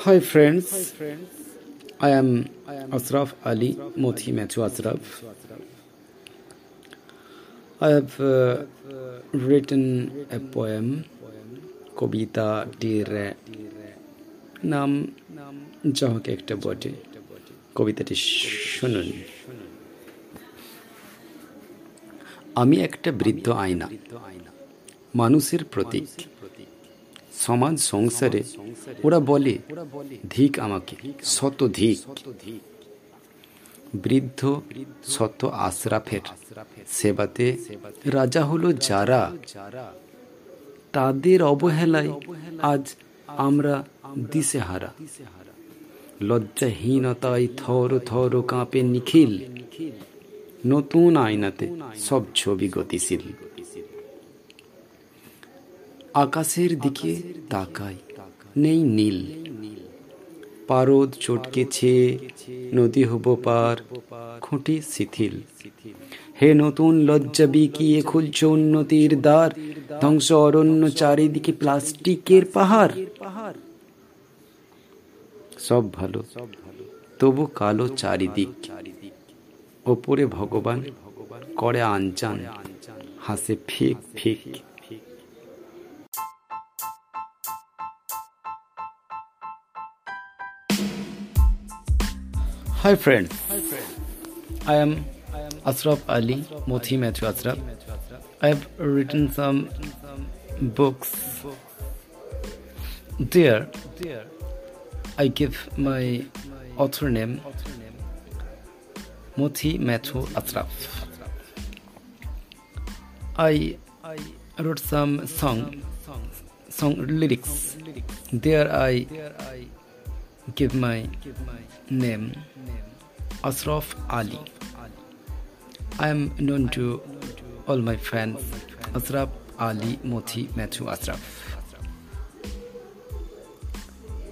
Hi friends, I am Asraf Ali Moti Matthew Asraf. I have uh, written a poem, কবিতাটির নাম যা হোক একটা বটে কবিতাটি শুনুন আমি একটা বৃদ্ধ আয়না মানুষের প্রতীক সমাজ সংসারে ওরা বলে, ধিক আমাকে, শত ধিক। বৃদ্ধ শত আশরাফের সেবাতে রাজা হলো যারা। তাদের অবহেলায় আজ আমরা দিশেহারা। লজ্জাহীনতায় থর থর কাঁপে নিখিল। নতুন আয়নাতে সব ছবি গতিশীল। আকাশের দিকে তাকাই, নেই নীল। পারদ চটকেছে, নদী হব পার, খুঁটি শিথিল। হে নতুন লজ্জা বিকিয়ে খুলছ উন্নতির দ্বার, ধ্বংস অরণ্য চারিদিকে প্লাস্টিকের পাহাড়। সব ভালো, তবু কালো চারিদিক। ওপরে ভগবান, করে আনচান হাসে ফিক ফিক। Hi friends. Hi friends. I am Asraf Ali, Mothi Matthew Asraf. I have written some books. There, I give my author name Mothi Matthew Asraf. I wrote some song, song lyrics. There I give my name Asraf Ali. I am known to all my friends Asraf Ali Moti Matthew Asraf.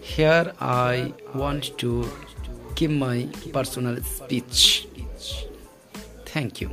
Here I want to give my personal speech. Thank you.